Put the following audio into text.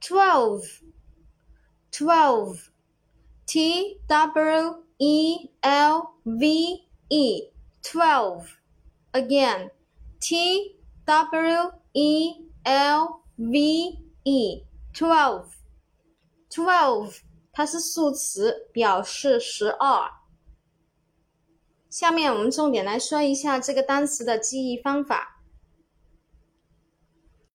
twelve, twelve, T W E L V E, twelve. Again, T W E L V E, twelve, twelve. 它是数词，表示十二。下面我们重点来说一下这个单词的记忆方法。